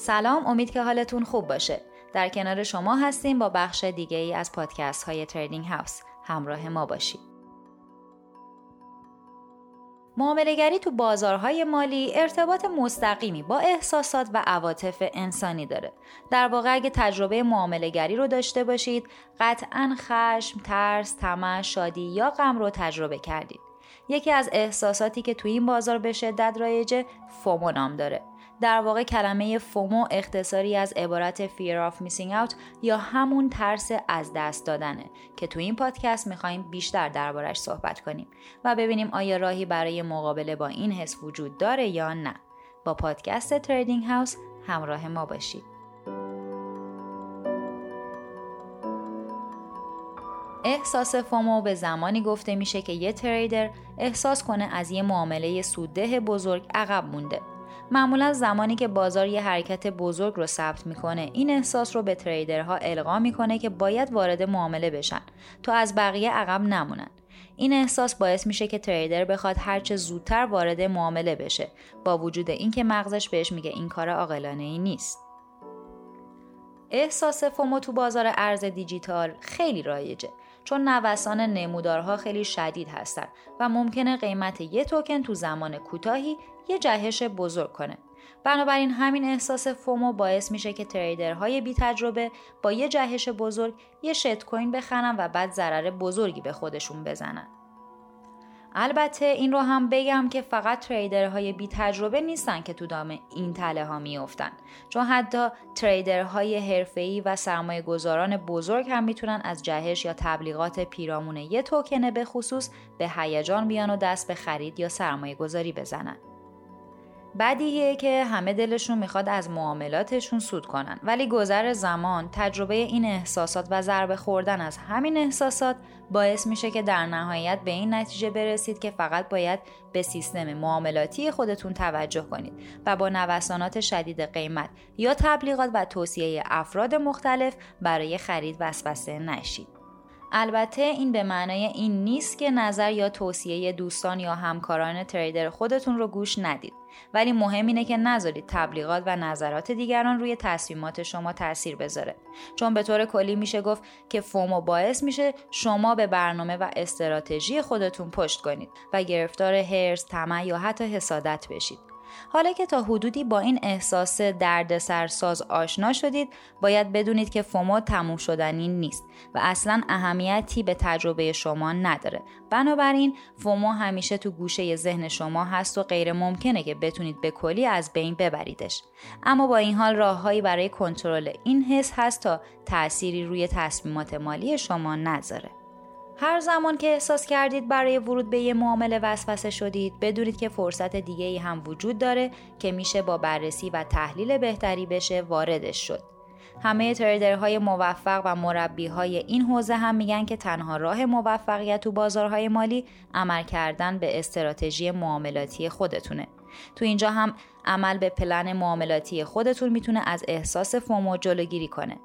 سلام امید که حالتون خوب باشه در کنار شما هستیم با بخش دیگه ای از پادکست های تریدینگ هاوس همراه ما باشید معاملهگری تو بازارهای مالی ارتباط مستقیمی با احساسات و عواطف انسانی داره. در واقع اگه تجربه معاملهگری رو داشته باشید، قطعا خشم، ترس، طمع، شادی یا غم رو تجربه کردید. یکی از احساساتی که تو این بازار به شدت رایجه فومو نام داره. در واقع کلمه فومو اختصاری از عبارت fear of missing out یا همون ترس از دست دادنه که تو این پادکست می‌خوایم بیشتر دربارش صحبت کنیم و ببینیم آیا راهی برای مقابله با این حس وجود داره یا نه. با پادکست تریدینگ هاوس همراه ما باشید. احساس فومو به زمانی گفته میشه که یه تریدر احساس کنه از یه معامله سودده بزرگ عقب مونده معمولا زمانی که بازار یه حرکت بزرگ رو ثبت می‌کنه این احساس رو به تریدرها القا می‌کنه که باید وارد معامله بشن تا از بقیه عقب نمونن. این احساس باعث میشه که تریدر بخواد هرچه زودتر وارد معامله بشه با وجود اینکه مغزش بهش میگه این کار عاقلانه ای نیست. احساس فومو تو بازار ارز دیجیتال خیلی رایجه. چون نوسان نمودارها خیلی شدید هستند و ممکنه قیمت یه توکن تو زمان کوتاهی یه جهش بزرگ کنه. بنابراین همین احساس فومو باعث میشه که تریدرهای بی تجربه با یه جهش بزرگ یه شت کوین بخرن و بعد ضرر بزرگی به خودشون بزنن. البته این رو هم بگم که فقط تریدرهای بی تجربه نیستن که تو دام این تله ها میافتن چون حتی تریدرهای حرفه‌ای و سرمایه گذاران بزرگ هم می‌تونن از جهش یا تبلیغات پیرامون یه توکنه به خصوص به هیجان بیان و دست به خرید یا سرمایه گذاری بزنن. بدیه که همه دلشون می‌خواد از معاملاتشون سود کنن. ولی گذر زمان تجربه این احساسات و ضربه خوردن از همین احساسات باعث میشه که در نهایت به این نتیجه برسید که فقط باید به سیستم معاملاتی خودتون توجه کنید و با نوسانات شدید قیمت یا تبلیغات و توصیه افراد مختلف برای خرید وسوسه نشید. البته این به معنای این نیست که نظر یا توصیه دوستان یا همکاران تریدر خودتون رو گوش ندید. ولی مهم اینه که نذارید تبلیغات و نظرات دیگران روی تصمیمات شما تاثیر بذاره. چون به طور کلی میشه گفت که فومو باعث میشه شما به برنامه و استراتژی خودتون پشت کنید و گرفتار هرس، طمع یا حتی حسادت بشید. حالا که تا حدودی با این احساس درد سرساز آشنا شدید باید بدونید که فومو تموم شدنی نیست و اصلا اهمیتی به تجربه شما نداره. بنابراین فومو همیشه تو گوشه ذهن شما هست و غیر ممکنه که بتونید به کلی از بین ببریدش. اما با این حال راههایی برای کنترل این حس هست تا تأثیری روی تصمیمات مالی شما نذاره. هر زمان که احساس کردید برای ورود به یه معامله وسوسه شدید بدونید که فرصت دیگه ای هم وجود داره که میشه با بررسی و تحلیل بهتری بشه واردش شد. همه تریدرهای موفق و مربی های این حوزه هم میگن که تنها راه موفقیت تو بازارهای مالی عمل کردن به استراتژی معاملاتی خودتونه. تو اینجا هم عمل به پلن معاملاتی خودتون می‌تونه از احساس فومو جلوگیری کنه.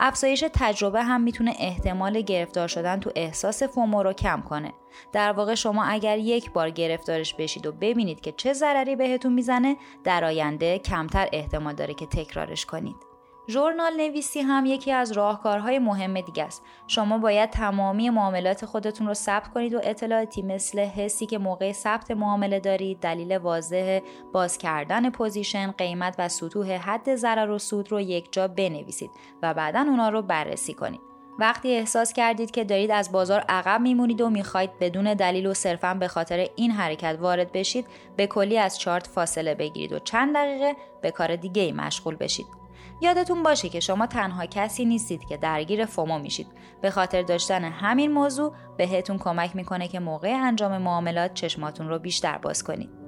افزایش تجربه هم می‌تونه احتمال گرفتار شدن تو احساس فومو رو کم کنه. در واقع شما اگر یک بار گرفتارش بشید و ببینید که چه ضرری بهتون می‌زنه در آینده کمتر احتمال داره که تکرارش کنید. ژورنال نویسی هم یکی از راهکارهای مهم دیگه است. شما باید تمامی معاملات خودتون رو ثبت کنید و اطلاعاتی مثل حسی که موقع ثبت معامله دارید، دلیل واضح باز کردن position، قیمت و سطوح حد ضرر و سود رو یک جا بنویسید و بعدا اونا رو بررسی کنید. وقتی احساس کردید که دارید از بازار عقب میمونید و می‌خواید بدون دلیل و صرفا به خاطر این حرکت وارد بشید به کلی از چارت فاصله بگیرید و چند دقیقه به کار دیگه مشغول بشید یادتون باشه که شما تنها کسی نیستید که درگیر فومو میشید. به خاطر داشتن همین موضوع بهتون کمک می‌کنه که موقع انجام معاملات چشماتون رو بیشتر باز کنید.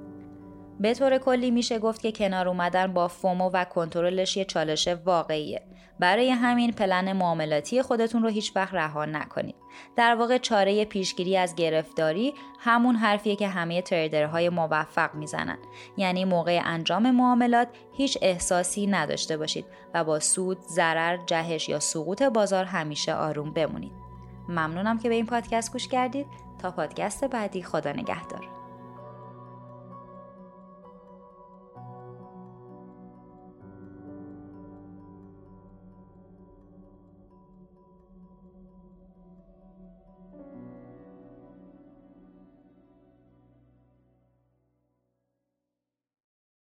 به طور کلی میشه گفت که کنار اومدن با فومو و کنترلش یه چالش واقعیه. برای همین پلن معاملاتی خودتون رو هیچ وقت رها نکنید. در واقع چاره پیشگیری از گرفتاری همون حرفیه که همه تریدرهای موفق می‌زنن. یعنی موقع انجام معاملات هیچ احساسی نداشته باشید و با سود، ضرر، جهش یا سقوط بازار همیشه آروم بمونید. ممنونم که به این پادکست گوش کردید. تا پادکست بعدی خدا نگهدار.